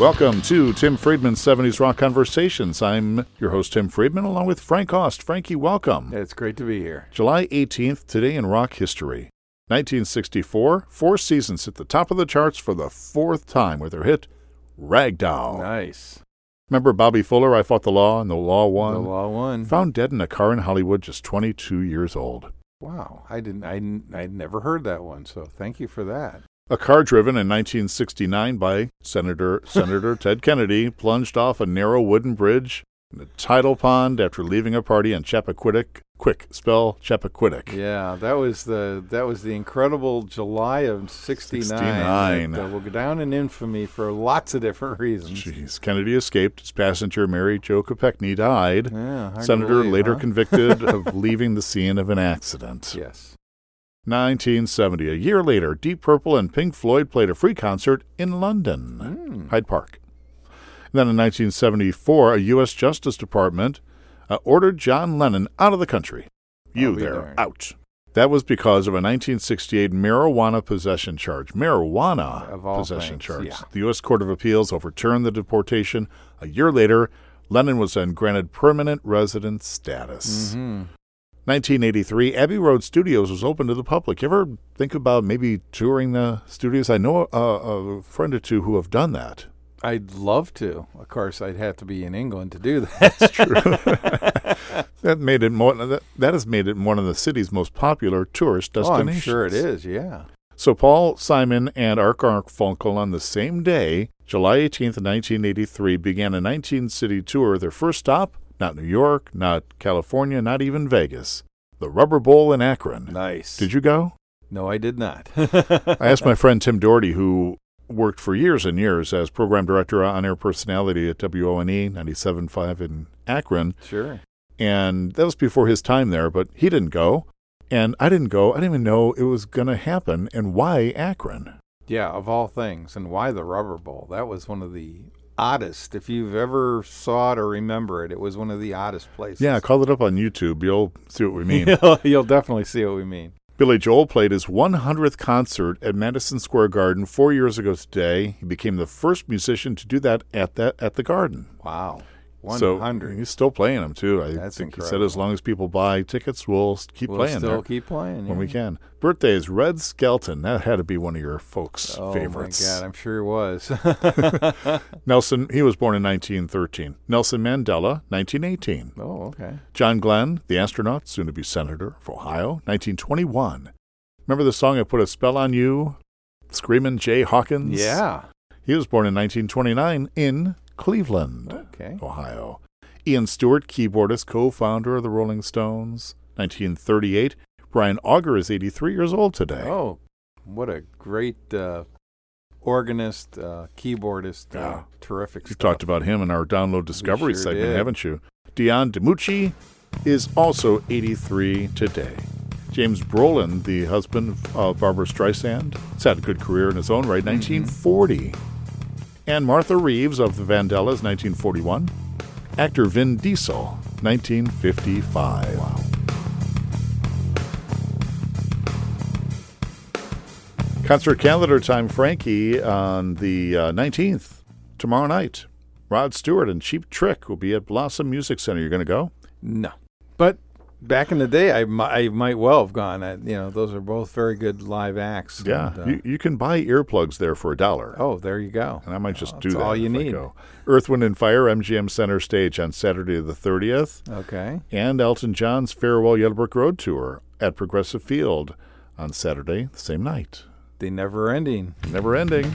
Welcome to Tim Friedman's 70s Rock Conversations. I'm your host, Tim Friedman, along with Frank Ost. Frankie, welcome. It's great to be here. July 18th, today in rock history. 1964, Four Seasons hit the top of the charts for the fourth time with their hit, Ragdoll. Nice. Remember Bobby Fuller, I Fought the Law, and the Law won? The law won. Found dead in a car in Hollywood, just 22 years old. Wow, I didn't. I I'd never heard that one. So thank you for that. A car driven in 1969 by Senator Senator Ted Kennedy plunged off a narrow wooden bridge in a tidal pond after leaving a party in Chappaquiddick. Quick spell Chappaquiddick. Yeah, that was the that was the incredible July of '69. 69. That, uh, will go down in infamy for lots of different reasons. Jeez, Kennedy escaped. His passenger, Mary Jo Kopechne, died. Yeah, Senator believe, later huh? convicted of leaving the scene of an accident. Yes. 1970. A year later, Deep Purple and Pink Floyd played a free concert in London, Mm. Hyde Park. And then in 1974, a U.S. Justice Department uh, ordered John Lennon out of the country. You there, darned. out. That was because of a 1968 marijuana possession charge. Marijuana possession things, charge. yeah. The U.S. Court of Appeals overturned the deportation. A year later, Lennon was then granted permanent resident status. hmm 1983, Abbey Road Studios was open to the public. You ever think about maybe touring the studios? I know a, a friend or two who have done that. I'd love to. Of course, I'd have to be in England to do that. That's true. That made it more. That, that has made it one of the city's most popular tourist oh, destinations. I'm sure it is. Yeah. So Paul Simon and Art Garfunkel on the same day, July 18th, 1983, began a 19-city tour. Their first stop, not New York, not California, not even Vegas. The Rubber Bowl in Akron. Nice. Did you go? No, I did not. I asked my friend Tim Doherty, who worked for years and years as program director on air personality at WONE 97.5 in Akron. Sure. And that was before his time there, but he didn't go. And I didn't go. I didn't even know it was going to happen. And why Akron? Yeah, of all things. And why the Rubber Bowl? That was one of the oddest. If you've ever saw it or remember it, it was one of the oddest places. Yeah, call it up on YouTube. You'll see what we mean. you'll, you'll definitely see what we mean. Billy Joel played his 100th concert at Madison Square Garden four years ago today. He became the first musician to do that at that at the Garden. Wow. So 100. he's still playing them too. I That's think he said as long as people buy tickets, we'll keep we'll playing still there keep playing. when we yeah. can. Birthdays: Red Skelton. That had to be one of your folks' Oh favorites. Oh my God, I'm sure it was. Nelson. He was born in 1913. Nelson Mandela, 1918. oh, okay. John Glenn, the astronaut, soon to be senator of Ohio, 1921. Remember the song "I Put a Spell on You"? Screaming Jay Hawkins. Yeah. He was born in 1929 in Cleveland, Okay. Ohio. Ian Stewart, keyboardist, co-founder of the Rolling Stones, 1938. Brian Auger is 83 years old today. Oh, what a great uh, organist, uh, keyboardist. Uh, Yeah. terrific You talked about him in our Download Discovery sure segment, did. haven't you? Dion DiMucci is also 83 today. James Brolin, the husband of Barbra Streisand, has had a good career in his own right, Mm-hmm. 1940. And Martha Reeves of the Vandellas, 1941. Actor Vin Diesel, 1955. Wow. Concert calendar time, Frankie, on the uh, 19th, tomorrow night. Rod Stewart and Cheap Trick will be at Blossom Music Center. You're going to go? No, back in the day, I, I might well have gone. I, you know, those are both very good live acts. Yeah. and, uh, you, you can buy earplugs there for a dollar. oh, there you go. And I might just Oh, do that's that. all you need. Earth, Wind, and Fire, MGM Center Stage on Saturday the 30th. Okay. And Elton John's Farewell Yellow Brick Road Tour at Progressive Field on Saturday, the same night. The never ending. Never ending.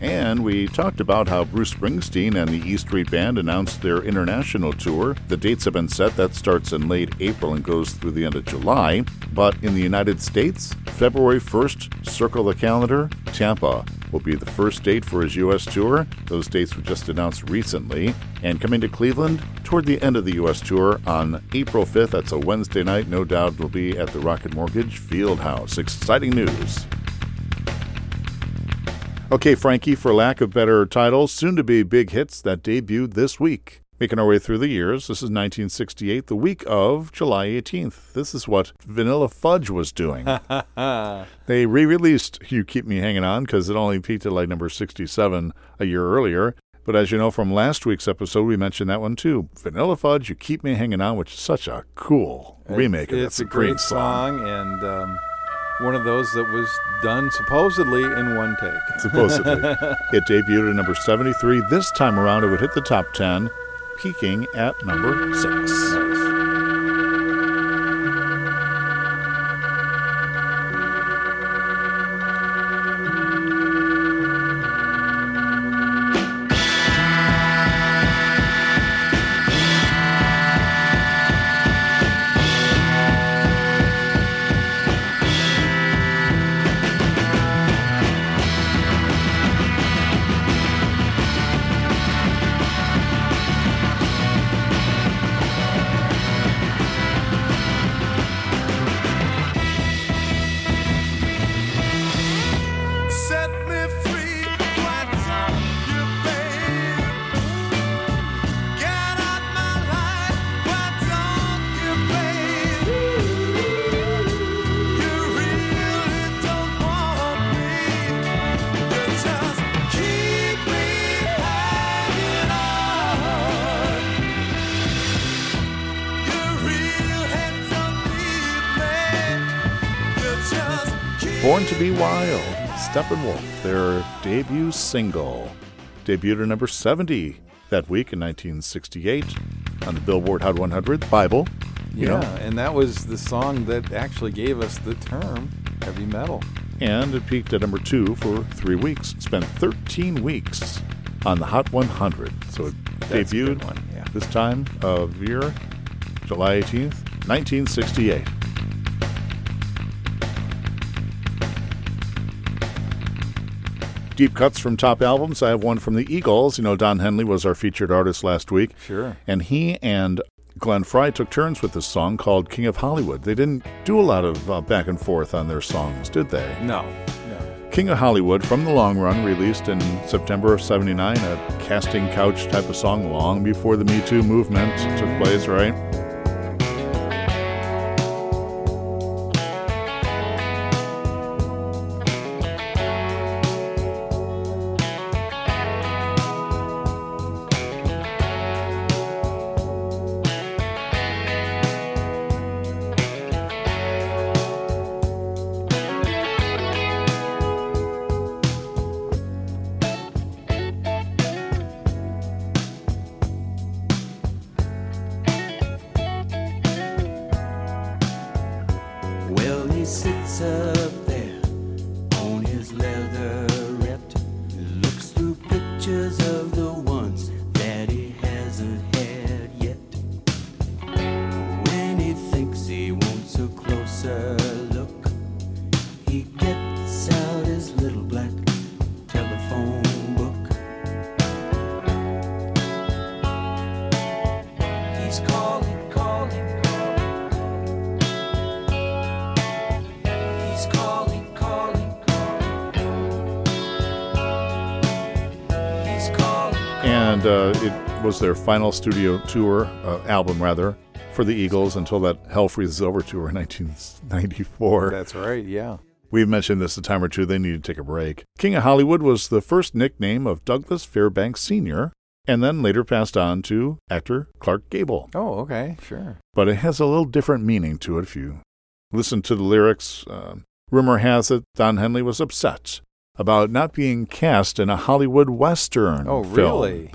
And we talked about how Bruce Springsteen and the E Street Band announced their international tour. The dates have been set. That starts in late April and goes through the end of July. But in the United States, February 1st, circle the calendar, Tampa will be the first date for his U.S. tour. Those dates were just announced recently. And coming to Cleveland toward the end of the U.S. tour on April 5th. That's a Wednesday night. No doubt it'll be at the Rocket Mortgage Field House. Exciting news. Okay, Frankie, for lack of better titles, soon to be big hits that debuted this week. Making our way through the years, this is 1968, the week of July 18th. This is what Vanilla Fudge was doing. they re released You Keep Me Hanging On because it only peaked at like number 67 a year earlier. But as you know from last week's episode, we mentioned that one too. Vanilla Fudge, You Keep Me Hanging On, which is such a cool remake of It's a Supreme great song. song and um, one of those that was done supposedly in one take. supposedly. it debuted at number 73. This time around, it would hit the top 10, peaking at number 6. Steppenwolf, their debut single. Debuted at number 70 that week in 1968 on the Billboard Hot 100, Bible. You yeah, know, and that was the song that actually gave us the term heavy metal. and it peaked at number two for three weeks. Spent 13 weeks on the Hot 100. So it That's debuted yeah. this time of year, July 18th, 1968. Deep cuts from top albums. I have one from the Eagles. You know, Don Henley was our featured artist last week. Sure. And he and Glenn Frey took turns with this song called King of Hollywood. They didn't do a lot of uh, back and forth on their songs, did they? No, no. King of Hollywood from the long run, released in September of 79, a casting couch type of song long before the Me Too movement took place, right? Final studio tour, uh, album rather, for the Eagles until that Hell Freezes Over tour in 1994. That's right, yeah. We've mentioned this a time or two. They needed to take a break. King of Hollywood was the first nickname of Douglas Fairbanks Sr., and then later passed on to actor Clark Gable. Oh, okay, sure. But it has a little different meaning to it if you listen to the lyrics. Uh, rumor has it Don Henley was upset about not being cast in a Hollywood Western. Oh, film. really?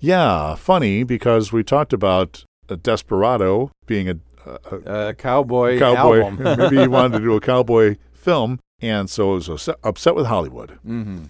Yeah, funny because we talked about uh, Desperado being a, a, A cowboy, cowboy. album. Maybe he wanted to do a cowboy film, and so was upset, upset with Hollywood. mm-hmm.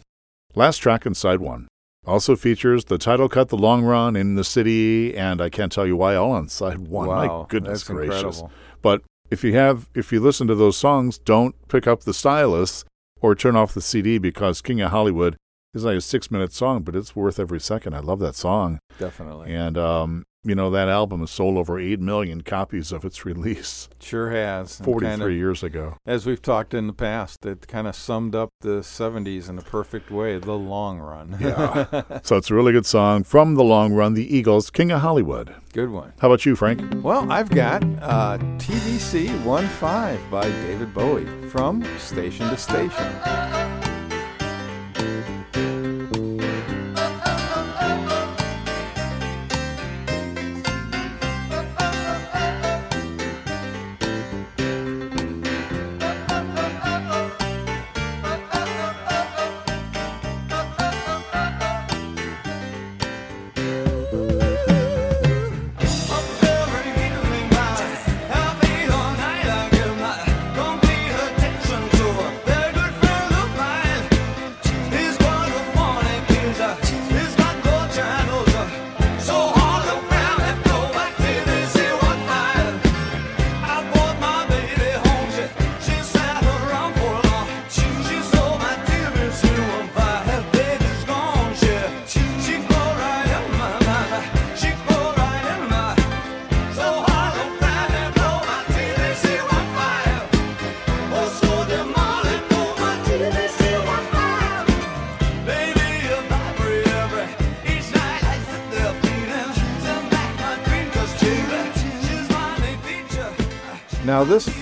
Last track in side one also features the title cut, "The Long Run in the City," and I can't tell you why, all on side one. Wow, My goodness gracious! incredible. But if you have, if you listen to those songs, don't pick up the stylus or turn off the CD because "King of Hollywood" is like a six-minute song, but it's worth every second. I love that song. Definitely. And um, you know, that album has sold over 8 million copies of its release Sure has. and 43 kind of- years ago. as we've talked in the past, it kind of summed up the 70s in a perfect way, the long run. Yeah. so it's a really good song from the long run, The Eagles, King of Hollywood. Good one. How about you, Frank? Well, I've got uh, TVC 1-5 by David Bowie from Station to Station.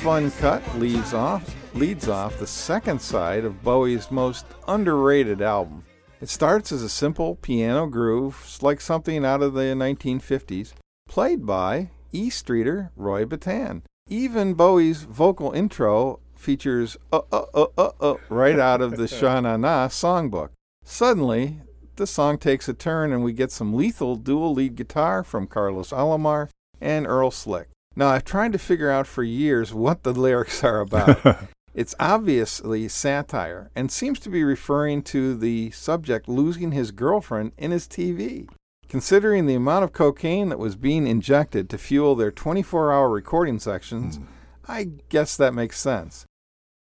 Fun cut leaves off leads off the second side of Bowie's most underrated album. It starts as a simple piano groove, like something out of the 1950s, played by E Streeter Roy Bittan. Even Bowie's vocal intro features uh uh uh uh uh right out of the Sha Na Na songbook. Suddenly, the song takes a turn and we get some lethal dual lead guitar from Carlos Alomar and Earl Slick. Now, I've tried to figure out for years what the lyrics are about. it's obviously satire and seems to be referring to the subject losing his girlfriend in his TV. Considering the amount of cocaine that was being injected to fuel their 24 hour recording sections, hmm. I guess that makes sense.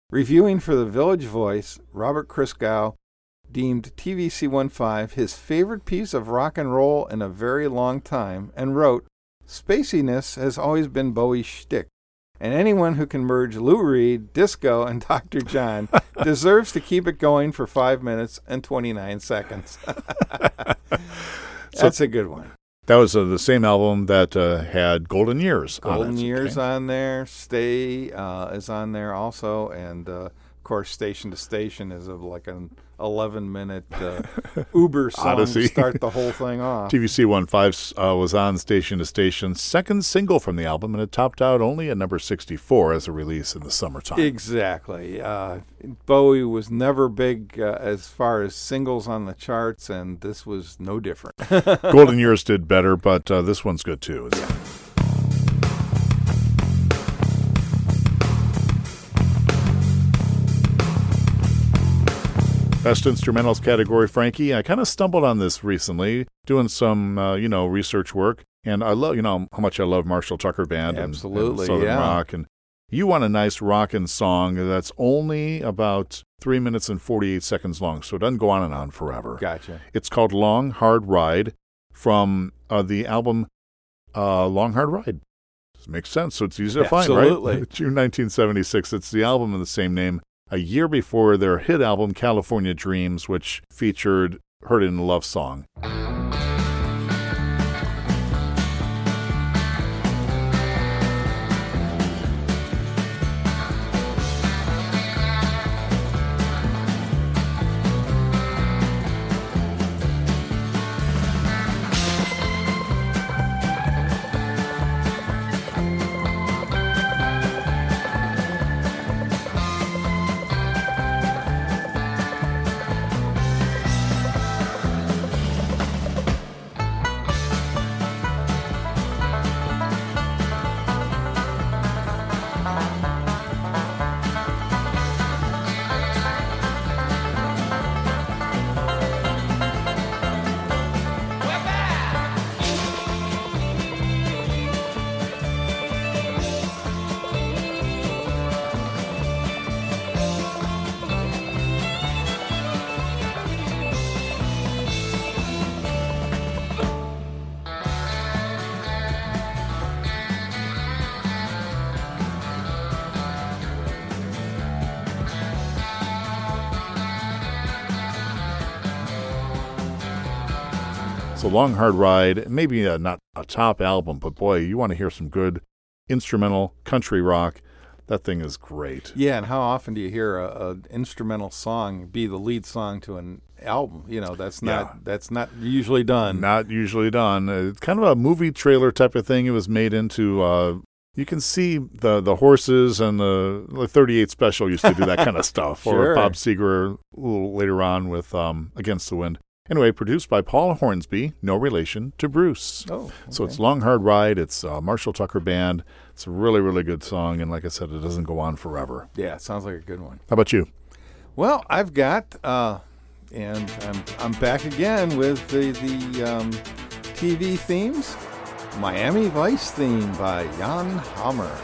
Reviewing for the Village Voice, Robert Christgau deemed TVC 15 his favorite piece of rock and roll in a very long time and wrote, Spaciness has always been Bowie's shtick, and anyone who can merge Lou Reed, disco, and Dr. John deserves to keep it going for 5 minutes and 29 seconds. That's a good one. That was uh, the same album that uh, had Golden Years. on Golden it, Years okay? on there. Stay uh, is on there also, and uh, course, Station to Station is a, like an 11 minute uh, Uber song Odyssey. to start the whole thing off. TVC 15 uh, was on Station to Station, second single from the album, and it topped out only at number 64 as a release in the summertime. Exactly. Uh, Bowie was never big uh, as far as singles on the charts, and this was no different. Golden Years did better, but uh, this one's good too. Best instrumentals category, Frankie. I kind of stumbled on this recently, doing some, uh, you know, research work, and I love, you know, how much I love Marshall Tucker Band and- and, Absolutely, Southern yeah. Rock, and you want a nice rockin' song that's only about three minutes and forty-eight seconds long, so it doesn't go on and on forever. gotcha. It's called Long Hard Ride from uh, the album uh, Long Hard Ride. This makes sense. So it's easy to find, Absolutely. right? June 1976. It's the album of the same name, a year before their hit album California Dreams, which featured Heard in a Love Song. So Long Hard Ride, maybe a, not a top album, but boy, you want to hear some good instrumental country rock. That thing is great. Yeah, and how often do you hear a, a instrumental song be the lead song to an album? You know, that's not Yeah. that's not usually done. Not usually done. Uh, It's kind of a movie trailer type of thing. It was made into. Uh, you can see the the horses and the, the 38 special used to do that kind of stuff. Sure. Or Bob Seger a little later on with um, Against the Wind. Anyway, produced by Paul Hornsby, no relation to Bruce. Oh, So okay. it's Long Hard Ride. It's uh, Marshall Tucker Band. It's a really, really good song. And like I said, it doesn't go on forever. yeah, it sounds like a good one. How about you? Well, I've got, uh, and I'm I'm back again with the the um, TV themes. Miami Vice theme by Jan Hammer.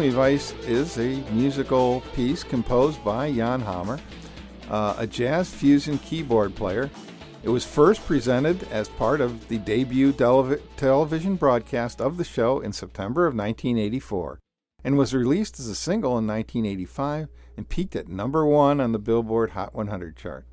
Miami Vice is a musical piece composed by Jan Hammer, uh, a jazz fusion keyboard player. It was first presented as part of the debut televi- television broadcast of the show in September of 1984 and was released as a single in 1985 and peaked at number one on the Billboard Hot 100 chart.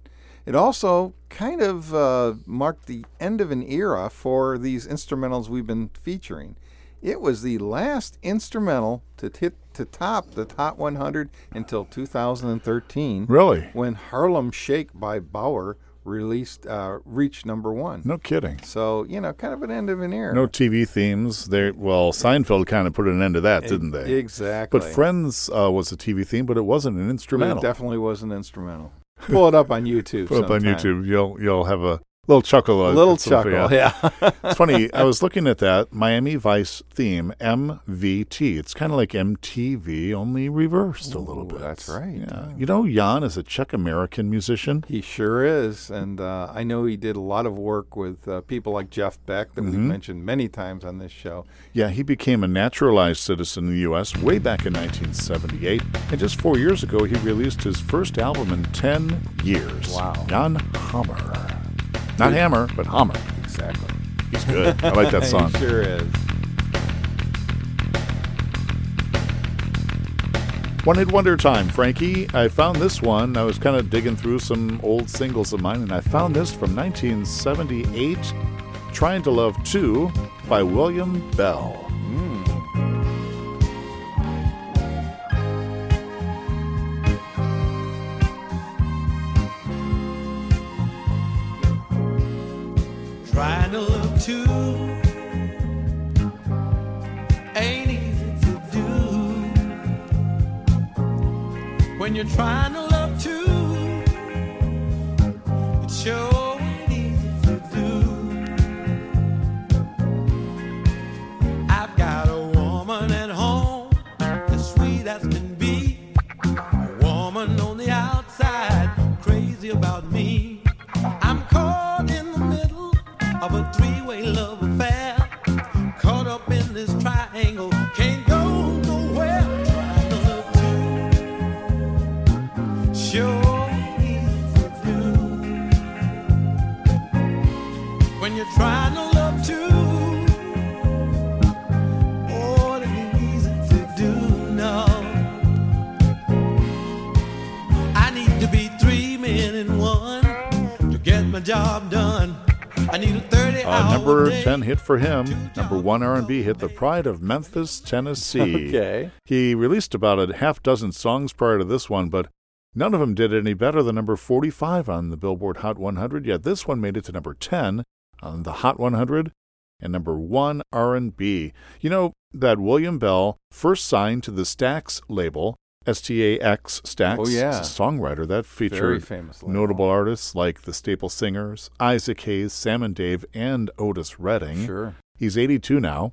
It also kind of uh, marked the end of an era for these instrumentals we've been featuring. It was the last instrumental to hit to top the Hot 100 until 2013, Really? when Harlem Shake by Baauer released uh, reached number one. No kidding. So you know, kind of an end of an era. No TV themes. They well, Seinfeld kind of put an end to that, didn't they? Exactly. But Friends uh, was a TV theme, but it wasn't an But instrumental. It definitely was an instrumental. Pull it up on YouTube. Put up on. YouTube. You'll you'll have a little chuckle. A little at Sophia. chuckle, yeah. it's funny. I was looking at that Miami Vice theme, MVT. It's kind of like MTV, only reversed a little bit. that's right. Yeah. You know, Jan is a Czech American musician. He sure is, and uh, I know he did a lot of work with uh, people like Jeff Beck that we've mentioned many times on this show. Yeah, he became a naturalized citizen in the U.S. way back in 1978, and just four years ago, he released his first album in 10 years. Wow. Jan Hammer. Not Hammer, but Hammer. Exactly. He's good. I like that song. he sure is. One Hit Wonder Time, Frankie. I found this one. I was kind of digging through some old singles of mine, and I found this from 1978 Trying to Love 2 by William Bell. Trying to look too ain't easy to do when you're trying to love too. It sure ain't easy to do. I've got a woman at home as sweet as can be. A woman on the outside, crazy about me. Of a three-way love affair. Caught up in this triangle, can't go nowhere. Trying to. Sure easy to do. When you're trying to love easy to do. I need to be three men in one to get my job done. I need a Uh, number 10 hit for him. Number 1 R&B hit The Pride of Memphis, Tennessee. Okay. He released about a half dozen songs prior to this one, but none of them did any better than number 45 on the Billboard Hot 100. Yet this one made it to number 10 on the Hot 100 and number 1 R&B. You know that William Bell first signed to the Stax label, S-T-A-X Stax. Oh, yeah. A songwriter that featured notable artists like the Staple Singers, Isaac Hayes, Sam and Dave, and Otis Redding. Sure. He's 82 now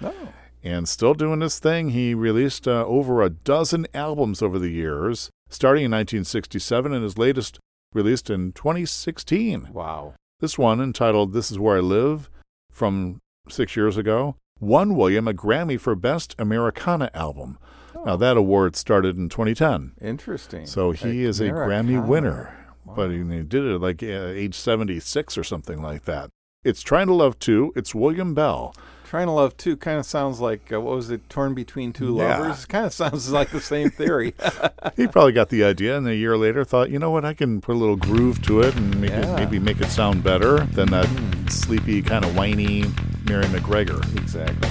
No. and still doing his thing. He released uh, over a dozen albums over the years, starting in 1967, and his latest released in 2016. Wow. This one, entitled This Is Where I Live, from six years ago, won William a Grammy for Best Americana Album. Now, that award started in 2010. Interesting. So he is a Grammy winner, but he, he did it like uh, age 76 or something like that. It's Trying to Love 2. It's William Bell. Trying to Love Two kind of sounds like, uh, what was it, Torn Between Two Yeah. Lovers? Kind of sounds like the same theory. He probably got the idea, and a year later thought, you know what, I can put a little groove to it and make it, maybe make it sound better than that sleepy, kind of whiny Mary MacGregor. exactly.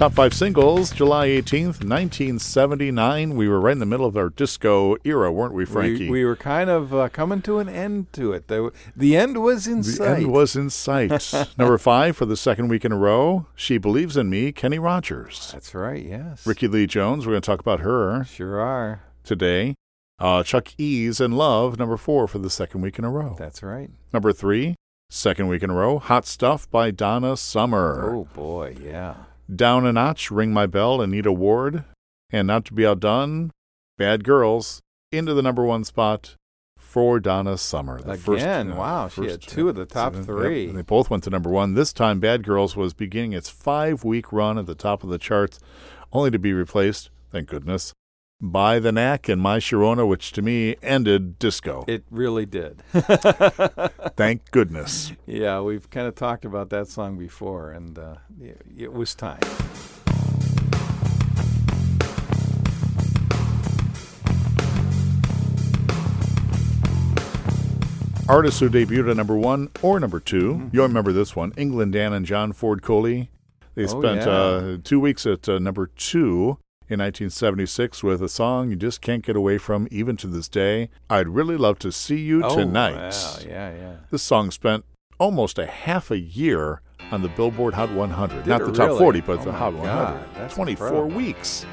Top five singles, July 18th, 1979. We were right in the middle of our disco era, weren't we, Frankie? We, we were kind of uh, coming to an end to it. The, the end was in the sight. end was in sight. Number five for the second week in a row, She Believes in Me, Kenny Rogers. That's right, yes. Rickie Lee Jones, we're going to talk about her Sure are. today. Uh, Chuck E's in Love, number four for the second week in a row. That's right. Number three, second week in a row, Hot Stuff by Donna Summer. Oh, boy, yeah. Down a Notch, Ring My Bell, Anita Ward. And not to be outdone, Bad Girls into the number one spot for Donna Summer. The first- Again, uh, wow, she had first, two of the top yep, three. and they both went to number one. This time, Bad Girls was beginning its five week run at the top of the charts, only to be replaced, thank goodness, by The Knack and My Sharona, which to me ended disco. It really did. Thank goodness. yeah, we've kind of talked about that song before, and uh, it, it was time. Artists who debuted at number one or number 2 Mm-hmm. You'll remember this one England Dan and John Ford Coley. They Oh, spent yeah. uh, two weeks at uh, number two in 1976 with a song you just can't get away from even to this day. I'd really love to see you Oh, tonight. wow, yeah, yeah. This song spent almost a half a year on the Billboard Hot 100. Did Not it the top 40, but Oh the Hot God, 100. that's 24 incredible. weeks.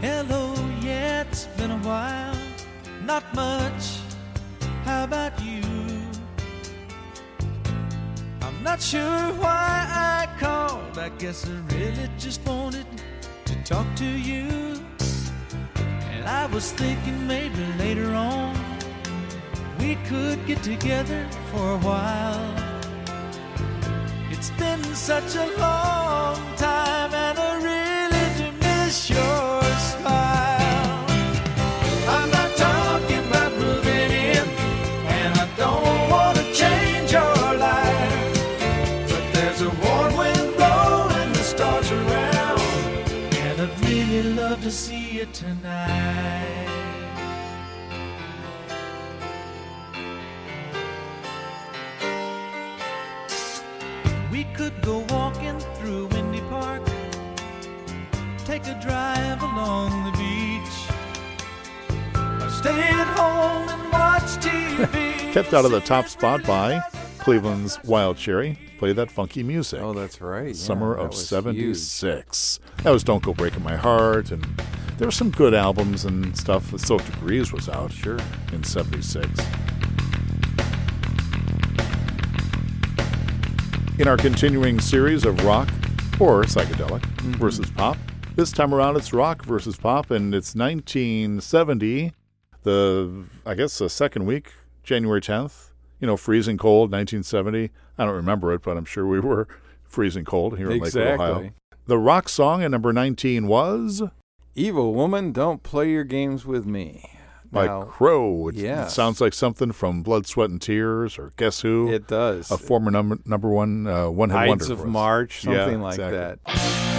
Hello, yeah, it's been a while. Not much. How about you? Not sure why I called. I guess I really just wanted to talk to you. And I was thinking maybe later on we could get together for a while. It's been such a long time, and see you tonight. We could go walking through Windy Park, take a drive along the beach, or stay at home and watch TV. Kept out of the top spot by Cleveland's Wild Cherry. Play that funky music. Oh, that's right. yeah, Summer that of 76. That was Don't Go Breaking My Heart, and there were some good albums and stuff. The Silk Degrees was out Sure. in 76. In our continuing series of rock or psychedelic Mm-hmm. versus pop, this time around it's rock versus pop, and it's 1970, the, I guess, the second week, January 10th. You know, freezing cold, 1970. I don't remember it, but I'm sure we were freezing cold here in Lakewood, Ohio. Exactly. The rock song at number 19 was Evil woman, don't play your games with me. by Now, Crow. It, it sounds like something from Blood, Sweat, and Tears or Guess Who? it does. a former number number one uh, one hit wonder of. March, Yeah, something like exactly. that.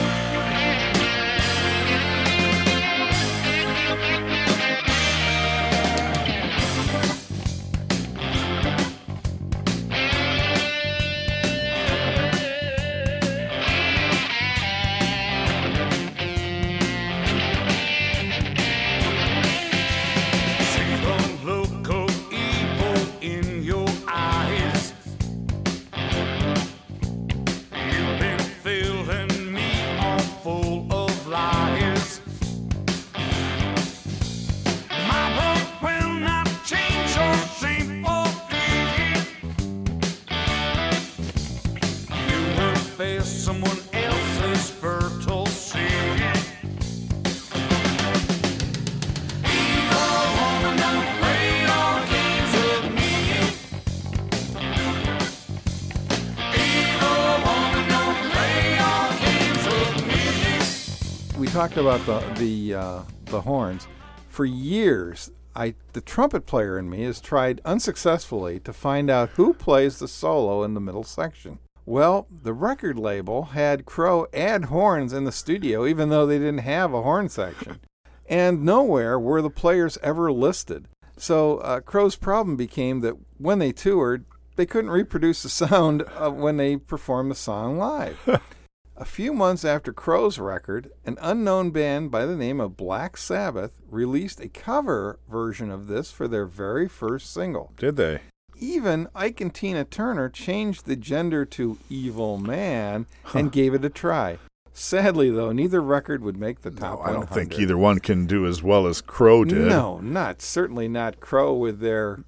Talked about the the uh, the horns. For years, I the trumpet player in me has tried unsuccessfully to find out who plays the solo in the middle section. Well, the record label had Crow add horns in the studio, even though they didn't have a horn section, and nowhere were the players ever listed. So uh, Crow's problem became that when they toured, they couldn't reproduce the sound when they performed the song live. A few months after Crow's record, an unknown band by the name of Black Sabbath released a cover version of this for their very first single. Did they? Even Ike and Tina Turner changed the gender to Evil Man and gave it a try. Sadly, though, neither record would make the top No, I don't think either one can do as well as Crow did. No, not certainly not Crow with their.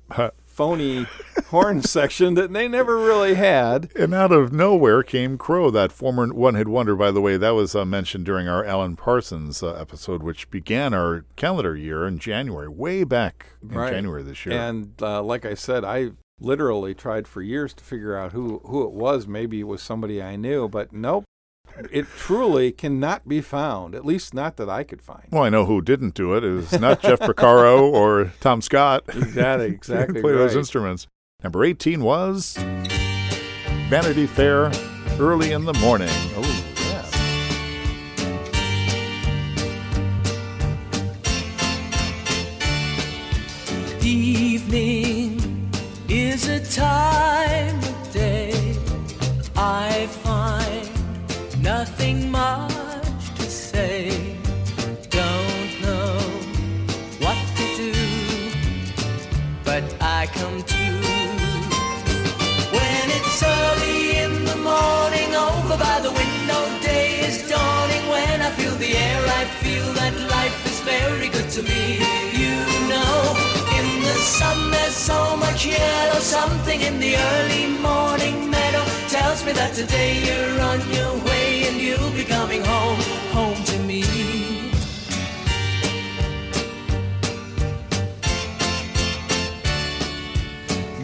Phony horn section that they never really had. And out of nowhere came Crow, that former one hit wonder, by the way. That was uh, mentioned during our Alan Parsons uh, episode, which began our calendar year in January, way back in Right. January this year. And uh, like I said, I literally tried for years to figure out who, who it was. Maybe it was somebody I knew, but nope. It truly cannot be found, at least not that I could find. well, I know who didn't do it. It was not Jeff Porcaro or Tom Scott. Exactly, exactly. didn't play those instruments. Number 18 was Vanity Fair, Early in the Morning. Oh, yeah. Evening is a time sun, there's so much yellow. Something in the early morning meadow tells me that today you're on your way and you'll be coming home, home to me.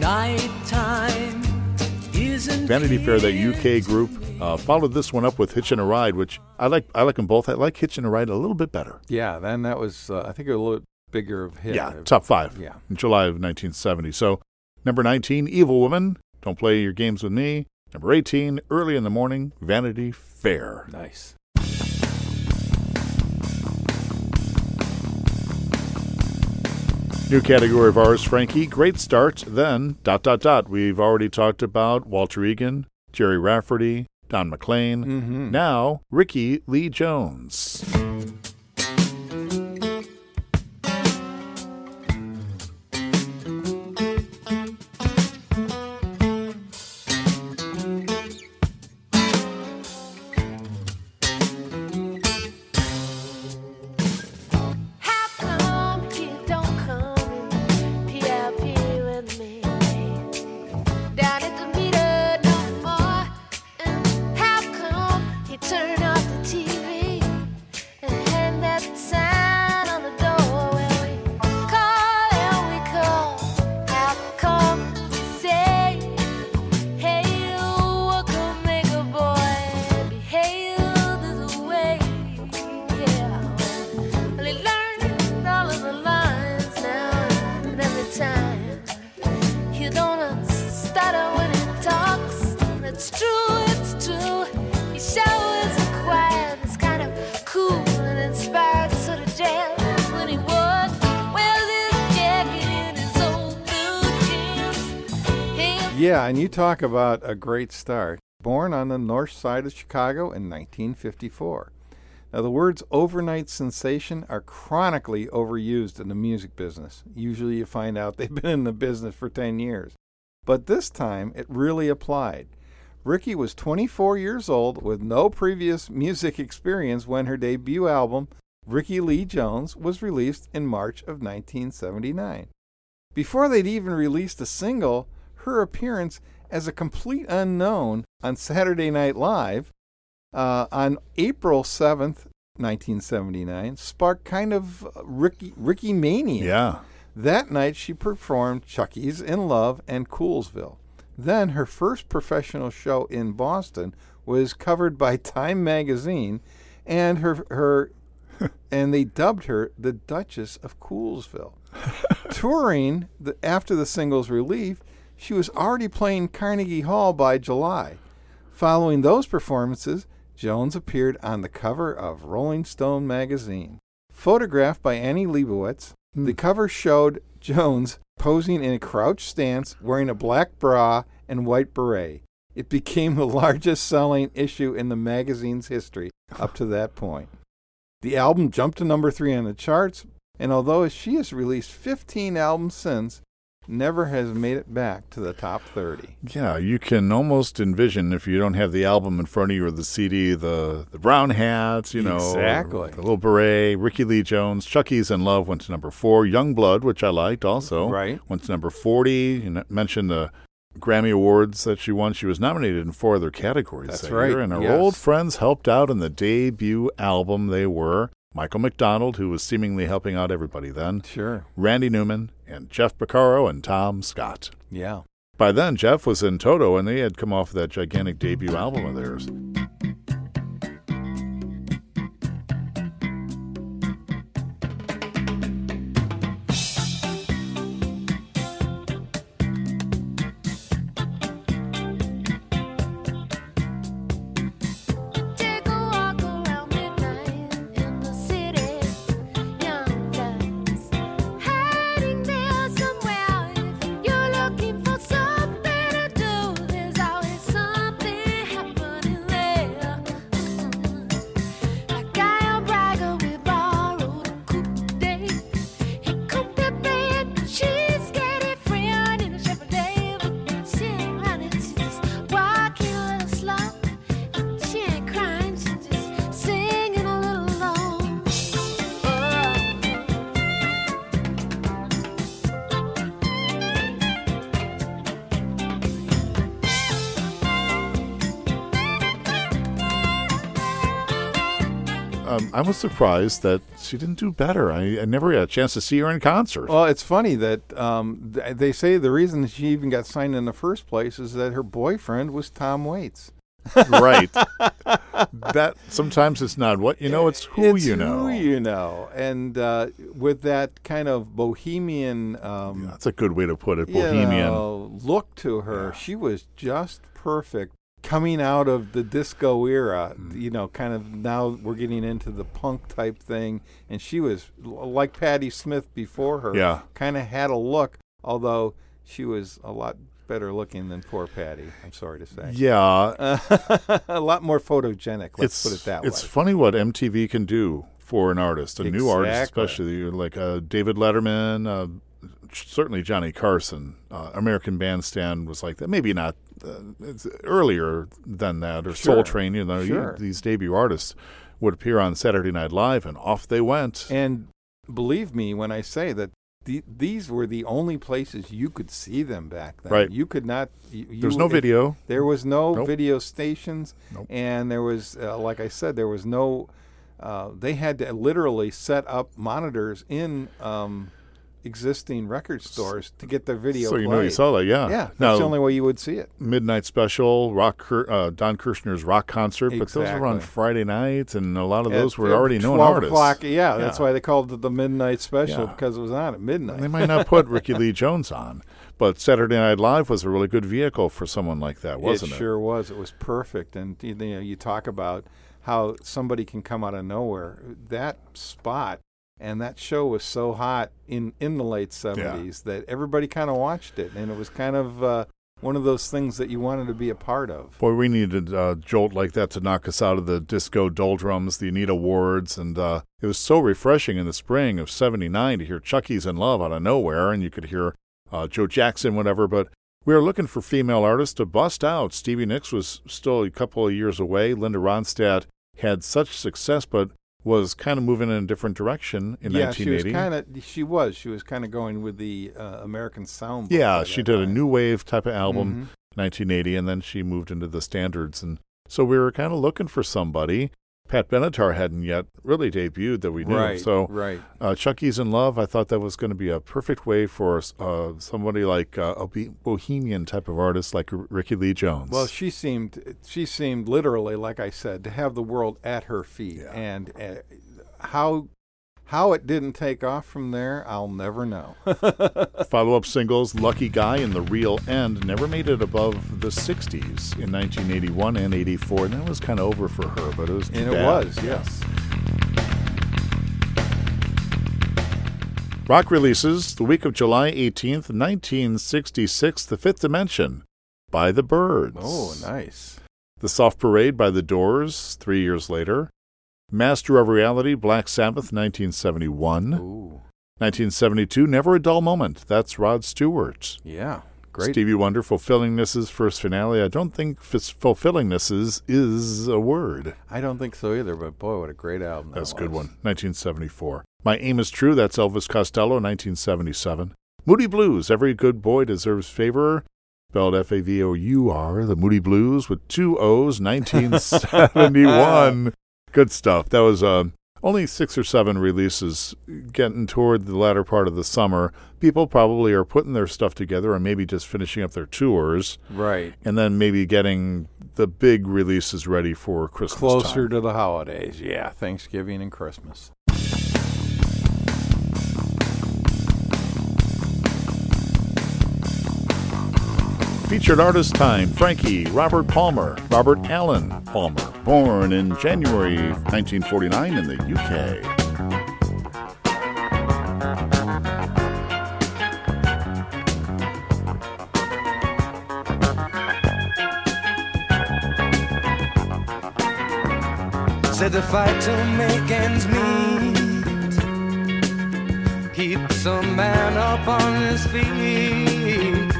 Nighttime isn't Vanity Fair, that UK group, uh, followed this one up with Hitchin' a Ride, which I like. I like them both. I like Hitchin' a Ride a little bit better. Yeah, then that was, uh, I think, a little bigger of hit. Yeah, top five. Yeah. in July of 1970. So, number 19, Evil Woman. Don't play your games with me. Number 18, Early in the Morning, Vanity Fair. Nice. New category of ours, Frankie. Great start. Then dot dot dot. We've already talked about Walter Egan, Gerry Rafferty, Don McLean. Mm-hmm. Now Rickie Lee Jones. Talk about a great start. Born on the north side of Chicago in 1954. Now, the words overnight sensation are chronically overused in the music business. Usually you find out they've been in the business for 10 years. But this time it really applied. Rickie was 24 years old with no previous music experience when her debut album, Rickie Lee Jones, was released in March of 1979. Before they'd even released a single, her appearance as a complete unknown on Saturday Night Live uh, on April 7th, 1979, sparked kind of Rickie, Rickie mania. Yeah. That night, she performed Chuck E.'s in Love and Coolsville. Then, her first professional show in Boston was covered by Time magazine, and her, her and they dubbed her the Duchess of Coolsville. Touring the, after the single's release, she was already playing Carnegie Hall by July. Following those performances, Jones appeared on the cover of Rolling Stone magazine. Photographed by Annie Leibovitz, hmm. the cover showed Jones posing in a crouched stance wearing a black bra and white beret. It became the largest selling issue in the magazine's history up to that point. The album jumped to number three on the charts, and although she has released 15 albums since, never has made it back to the top 30. Yeah, you can almost envision if you don't have the album in front of you or the CD, the the brown hats, you know, Exactly. the little beret. Rickie Lee Jones, Chuck E.'s in Love went to number four. Young Blood, which I liked, also Right. went to number forty. You mentioned the Grammy Awards that she won. She was nominated in four other categories. That's that right, year, and her yes. old friends helped out in the debut album. They were Michael McDonald, who was seemingly helping out everybody then. Sure. Randy Newman and Jeff Porcaro and Tom Scott. Yeah. By then, Jeff was in Toto, and they had come off that gigantic debut album of theirs. Um, I was surprised that she didn't do better. I, I never had a chance to see her in concert. Well, it's funny that um, th- they say the reason she even got signed in the first place is that her boyfriend was Tom Waits. right. that sometimes it's not what you know; it's who It's you know. Who you know. And uh, with that kind of bohemian um, That's a good way to put it. you Bohemian. know, look to her, she was just perfect. Coming out of the disco era, Mm. you know, kind of now we're getting into the punk type thing, and she was like Patti Smith before her. Yeah. kind of had a look, although she was a lot better looking than poor Patti. I'm sorry to say. Yeah, a lot more photogenic. Let's it's put it that it's way. It's funny what MTV can do for an artist, a new artist, Exactly. especially like uh, David Letterman. Uh, certainly Johnny Carson, uh, American Bandstand was like that. Maybe not uh, earlier than that, or Soul Train. You know, Sure. these debut artists would appear on Saturday Night Live, and off they went. And believe me when I say that the, these were the only places you could see them back then. Right. You could not. You, you- There's no video. There was no Nope. video stations, Nope. and there was, uh, like I said, there was no. Uh, they had to literally set up monitors in um, existing record stores to get their video. so you know you saw that, yeah. Yeah, that's Now, the only way you would see it. midnight special, rock, uh, Don Kirshner's rock concert, but those were on Friday nights, and a lot of those At, were already known artists. O'clock, yeah, that's why they called it the midnight special Yeah. because it was on at midnight. They might not put Rickie Lee Jones on, but Saturday Night Live was a really good vehicle for someone like that, wasn't it? it sure was. It was perfect. And you know, you talk about how somebody can come out of nowhere. That spot and that show was so hot in in the late seventies that everybody kind of watched it, and it was kind of uh, one of those things that you wanted to be a part of. Boy, we needed a jolt like that to knock us out of the disco doldrums, the Anita Wards, and uh, it was so refreshing in the spring of '79 to hear Chuck E.'s in Love out of nowhere, and you could hear uh, Joe Jackson, whatever. But we were looking for female artists to bust out. Stevie Nicks was still a couple of years away. Linda Ronstadt had such success, but was kind of moving in a different direction in yeah, she was 1980. kind of she was she was kind of going with the uh, American sound. Yeah, she did a new wave type of album, Mhm. 1980, and then she moved into the standards. And so we were kind of looking for somebody. Pat Benatar hadn't yet really debuted that we knew. Right, so right. uh, Chuck E.'s in Love, I thought that was going to be a perfect way for uh, somebody like uh, a bohemian type of artist like Rickie Lee Jones. Well, she seemed she seemed literally, like I said, to have the world at her feet, Yeah. and uh, how How it didn't take off from there, I'll never know. Follow up singles Lucky Guy and The Real End never made it above the 60s in 1981 and 84, and that was kind of over for her, but it was and it bad. was, yes. Rock releases the week of July 18th, 1966, The Fifth Dimension by The Byrds. Oh, nice. The Soft Parade by The Doors, three years later. Master of Reality, Black Sabbath, 1971. Ooh, 1972, Never a Dull Moment. That's Rod Stewart. yeah. Great. Stevie Wonder, Fulfillingness's first finale. I don't think f- Fulfillingness's is a word. I don't think so either, but boy, what a great album. that That's a good one. 1974. My Aim is True. That's Elvis Costello, 1977. Moody Blues. Every good boy deserves favor. Spelled F A V O U R. The Moody Blues with two O's, 1971. Good stuff. That was uh, only six or seven releases getting toward the latter part of the summer. People probably are putting their stuff together or maybe just finishing up their tours Right. and then maybe getting the big releases ready for Christmas. Closer time. to the holidays. Yeah, Thanksgiving and Christmas. Featured artist time Frankie, Robert Palmer, Robert Allen Palmer, born in January 1949 in the UK. Said the fight to make ends meet keeps a man up on his feet,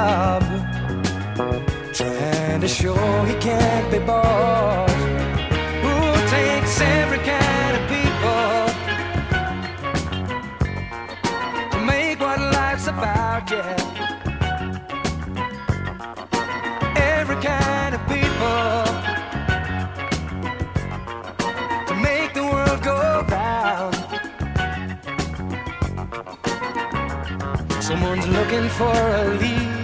job, trying to show he can't be bought. Who takes every kind of people to make what life's about? Yeah. every kind of people to make the world go round. Someone's looking for a lead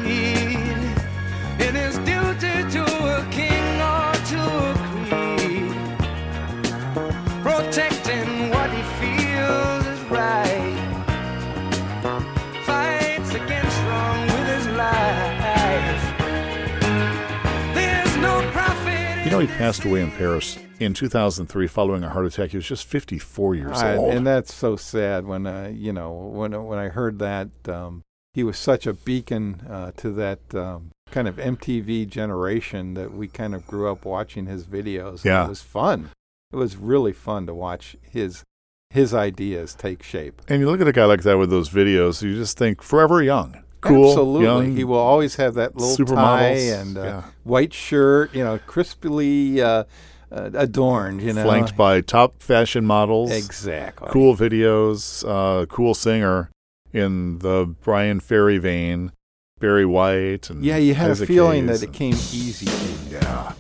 He passed away in Paris in 2003 following a heart attack. He was just 54 years I- old. and that's so sad when uh, you know when when I heard that um, he was such a beacon uh, to that um, kind of MTV generation that we kind of grew up watching his videos. Yeah. it was fun. It was really fun to watch his his ideas take shape. And you look at a guy like that with those videos, you just think forever young, cool, Absolutely, young. he will always have that little tie and uh, yeah. white shirt, you know, crisply uh, uh, adorned. You know, flanked by top fashion models, exactly cool videos, uh, cool singer in the Bryan Ferry vein, Barry White, and Yeah, you had Isaac a feeling Hayes that it came easy. Yeah.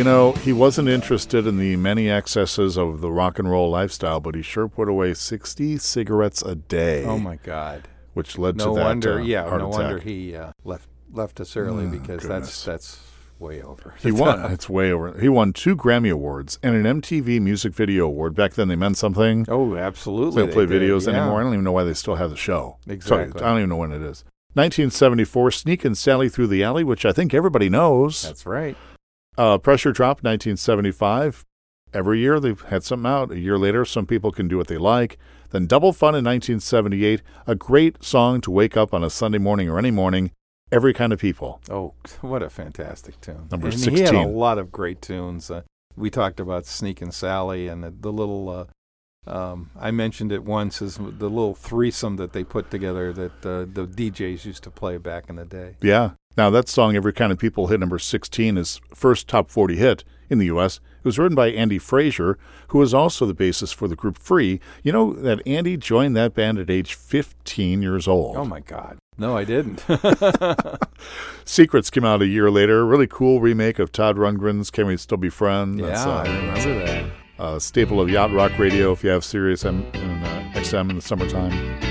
You know, he wasn't interested in the many excesses of the rock and roll lifestyle, but he sure put away 60 cigarettes a day. Oh my God! Which led No to that No wonder, uh, yeah, no attack. wonder he uh, left left us early Oh, because goodness. that's that's way over. He won. It's way over. He won two Grammy awards and an MTV Music Video Award. Back then, they meant something. Oh, They absolutely. don't play did, videos yeah. anymore. I don't even know why they still have the show. Sorry, Exactly. I don't even know when it is. 1974, Sneakin' Sally Through the Alley, which I think everybody knows. That's right. Uh, Pressure Drop, 1975. Every year they've had something out. A year later, some people can do what they like. Then Double Fun in 1978, a great song to wake up on a Sunday morning or any morning. Every kind of people. Oh, what a fantastic tune! Number and He had a lot of great tunes. Uh, we talked about Sneakin' Sally and the, the little. Uh, um, I mentioned it once as the little threesome that they put together that uh, the DJs used to play back in the day. Yeah. Now that song, Every Kind of People, hit number 16, his first top 40 hit in the U.S. It was written by Andy Fraser, who was also the bassist for the group Free. You know that Andy joined that band at age 15 years old. Oh my God! No, I didn't. Secrets came out a year later. Really cool remake of Todd Rundgren's "Can We Still Be Friends?" yeah, uh, I remember that. a staple of yacht rock radio. If you have Sirius M and uh, XM in the summertime.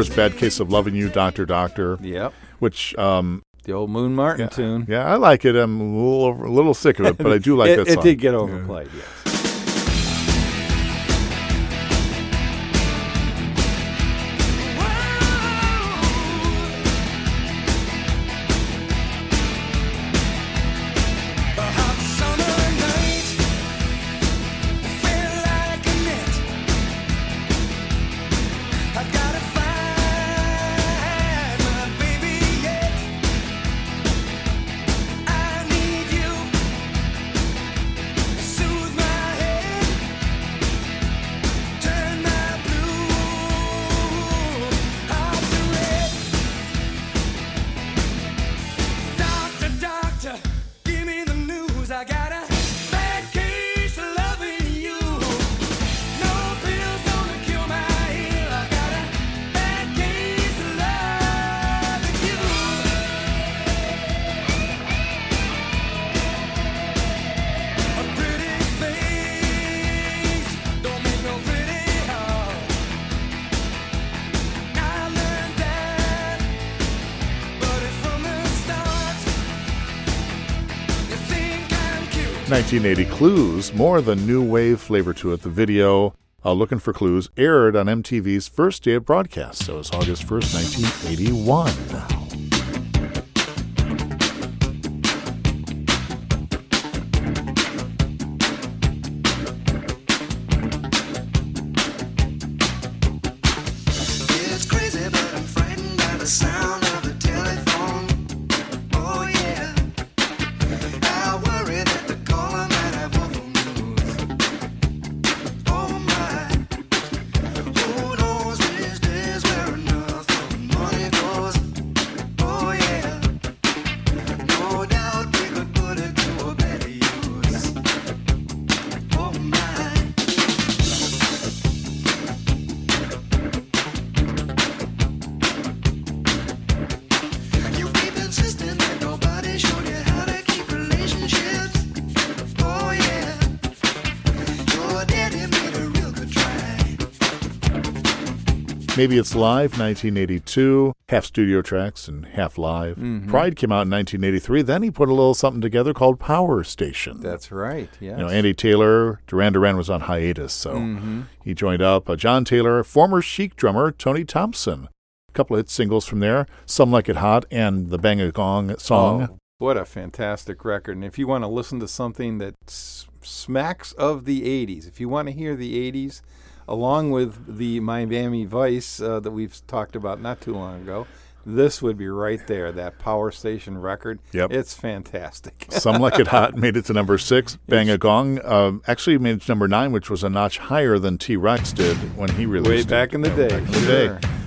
Of course, "Bad Case of Loving You," "Doctor Doctor," Yep, which um, the old Moon Martin yeah, tune. yeah, I like it. I'm a little over, a little sick of it, but I do like it, that it did get Yeah. overplayed. Yes. 1980 Clues, more the new wave flavor to it. The video, uh, Looking for Clues, aired on MTV's first day of broadcast. So it was August 1st, 1981. Maybe It's Live, 1982, half studio tracks and half live. Pride came out in 1983. Then he put a little something together called Power Station. That's right. yeah. You know, Andy Taylor, Duran Duran was on hiatus, so Mm-hmm. he joined up. Uh, John Taylor, former Chic drummer Tony Thompson. A couple of hit singles from there, Some Like It Hot and the Bang a Gong song. Oh, what a fantastic record. And if you want to listen to something that smacks of the 80s, if you want to hear the 80s, along with the Miami Vice uh, that we've talked about not too long ago, this would be right there, that Power Station record. Yep. It's fantastic. Some Like It Hot made it to number six. Bang a Gong um, actually made it to number nine, which was a notch higher than T Rex did when he released Way it. back in the day. back in the day. sure. We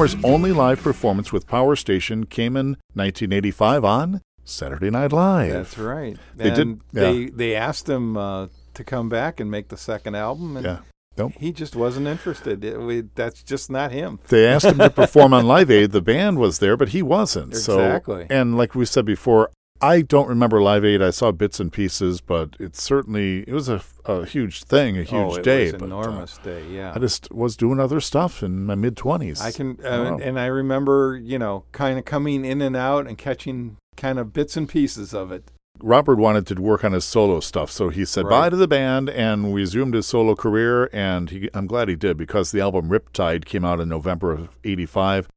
Palmer's only live performance with Power Station came in 1985 on Saturday Night Live. That's right. They did- and yeah. they, they asked him uh, to come back and make the second album, and Yeah. Nope. he just wasn't interested. It- we, that's just not him. They asked him to perform on Live Aid. The band was there, but he wasn't. Exactly. So, and like we said before, I don't remember Live Aid. I saw bits and pieces, but it's certainly it was a, a huge thing, a huge oh, it day. was but, uh, enormous day. Yeah. I just was doing other stuff in my mid twenties. I can, uh, wow. and I remember, you know, kind of coming in and out and catching kind of bits and pieces of it. Robert wanted to work on his solo stuff, so he said Right. bye to the band and resumed his solo career. And he, I'm glad he did because the album Riptide came out in November of '85.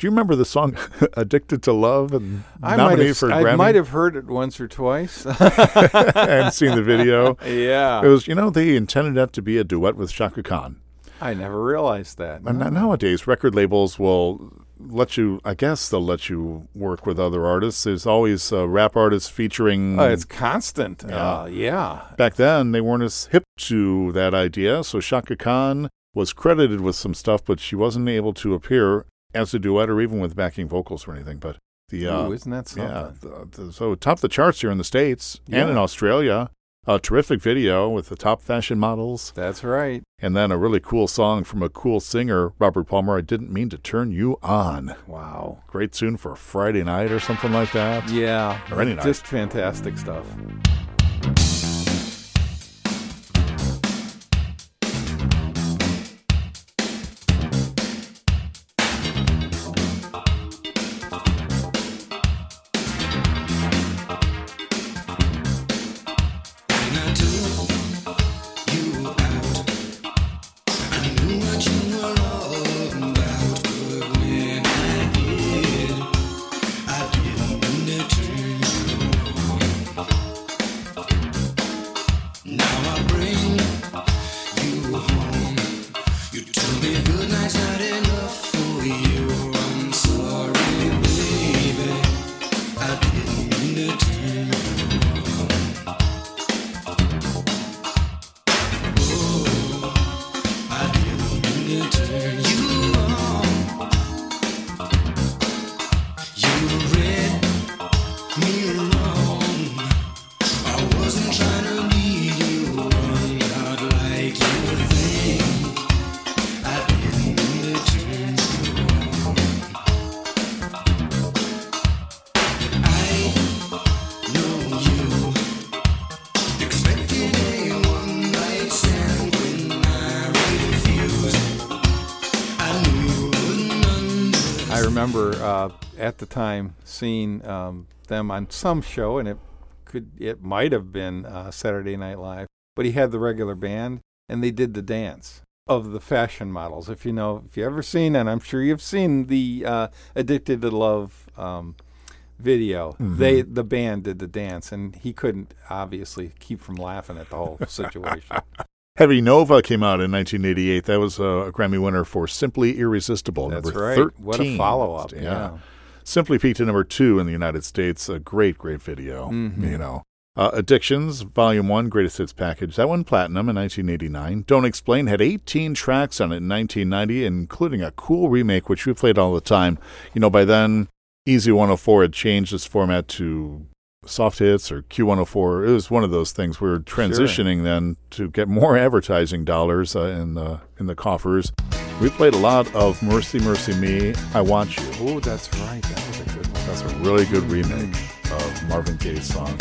Do you remember the song "Addicted to Love" and I nominated have, for a I Grammy? might have heard it once or twice. and seen the video. yeah, It was, you know, they intended that to be a duet with Chaka Khan. I never realized that. And now- nowadays, record labels will let you. I guess they'll let you work with other artists. There's always uh, rap artists featuring. Oh, it's constant. Yeah. Uh, yeah. Back then, they weren't as hip to that idea. So Chaka Khan was credited with some stuff, but she wasn't able to appear as a duet or even with backing vocals or anything. But the uh, Ooh, isn't that something? yeah, the, the, so top the charts here in the states Yeah. and in Australia. A terrific video with the top fashion models, That's right. and then a really cool song from a cool singer, Robert Palmer. I didn't mean to turn you on. Wow. Great tune for a Friday night or something like that. Yeah. Or any night. Just fantastic stuff. The time seeing um, them on some show, and it could it might have been uh, Saturday Night Live, but he had the regular band, and they did the dance of the fashion models. If you know, if you ever seen, and I'm sure you've seen the uh, "Addicted to Love" um, video, they the band did the dance, and he couldn't obviously keep from laughing at the whole situation. Heavy Nova came out in 1988. That was uh, a Grammy winner for Simply Irresistible, That's number right. 13. What a follow-up, yeah. Simply peaked at number two in the United States. A great, great video. Mm-hmm. You know, uh, Addictions, Volume One, Greatest Hits Package. That one platinum in 1989. Don't Explain had 18 tracks on it in 1990, including a cool remake which we played all the time. You know, by then, Easy 104 had changed its format to soft hits or Q104. It was one of those things. We were transitioning then to get more advertising dollars uh, in the in the coffers. We played a lot of Mercy, Mercy Me, I Want You. Oh, that's right. That was a good one. That's a really good remake of Marvin Gaye's song.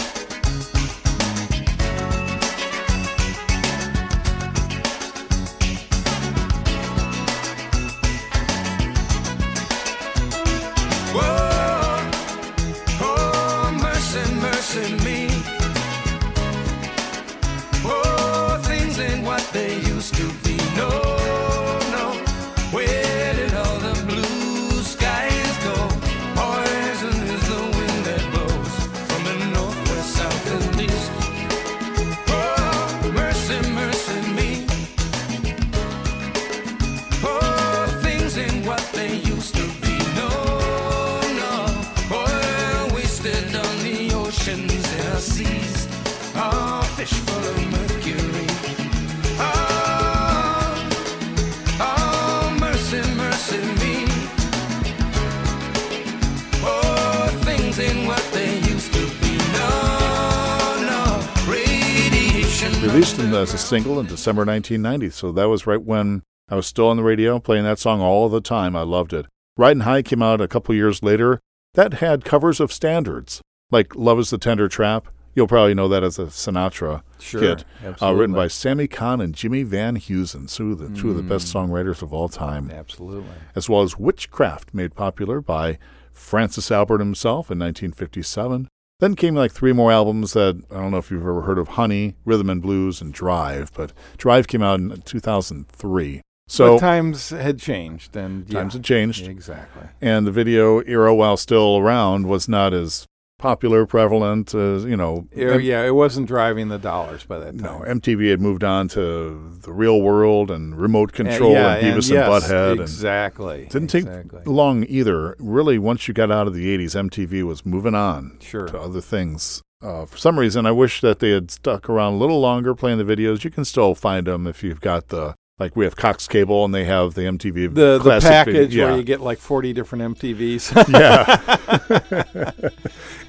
Released in, as a single in December 1990, so that was right when I was still on the radio playing that song all the time. I loved it. Riding High came out a couple years later. That had covers of standards like Love is the Tender Trap. You'll probably know that as a Sinatra Sure, hit, uh, written by Sammy Cahn and Jimmy Van Heusen, two of the, two of the best Mm. songwriters of all time Absolutely. as well as Witchcraft, made popular by Francis Albert himself in 1957. Then came like three more albums that I don't know if you've ever heard of Honey, Rhythm and Blues, and Drive, but Drive came out in 2003. So but times had changed, and times yeah, had changed, exactly. and the video era, while still around, was not as popular, prevalent as, you know. Yeah, M- yeah, it wasn't driving the dollars by that time. No. MTV had moved on to the real world and remote Uh, control yeah, and Beavis and, yes, Butthead. and Exactly. Didn't take exactly. long either. Really, once you got out of the 80s, MTV was moving on Sure. to other things. Uh, for some reason, I wish that they had stuck around a little longer playing the videos. You can still find them if you've got the, like we have Cox Cable and they have the MTV The the package yeah. where you get like forty different MTVs. yeah.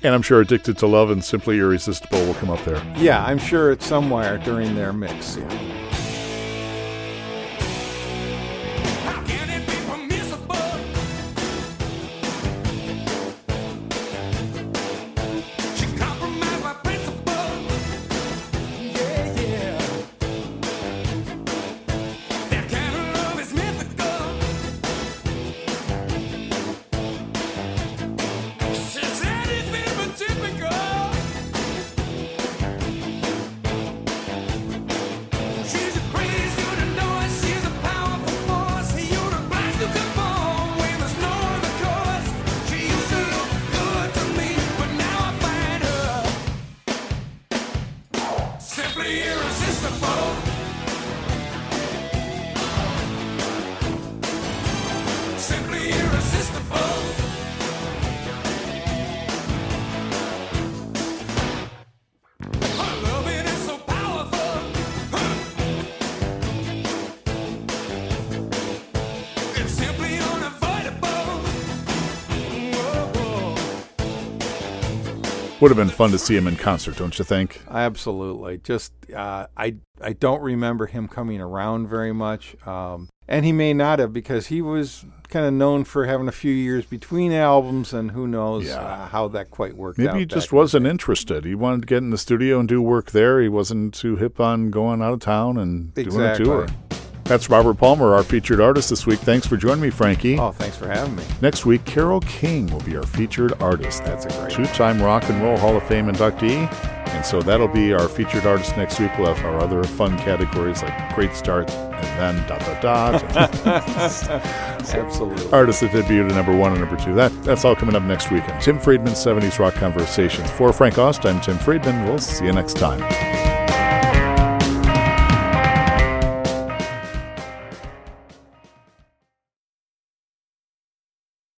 and I'm sure Addicted to Love and Simply Irresistible will come up there. yeah, I'm sure it's somewhere during their mix. Yeah. Would have been fun to see him in concert, don't you think? Absolutely. Just uh, I I don't remember him coming around very much, um, and he may not have because he was kind of known for having a few years between albums, and who knows Yeah. uh, how that quite worked out. Maybe he just wasn't day. interested. He wanted to get in the studio and do work there. He wasn't too hip on going out of town and doing a Exactly. tour. That's Robert Palmer, our featured artist this week. Thanks for joining me, Frankie. Oh, thanks for having me. Next week, Carole King will be our featured artist. That's a great two time Rock and Roll Hall of Fame inductee. And so that'll be our featured artist next week. We'll have our other fun categories like Great Start and then dot dot dot. Absolutely. Artists that debuted at number one and number two. That That's all coming up next weekend. Tim Friedman, 70s Rock Conversations. For Frank Ost, I'm Tim Friedman. We'll see you next time.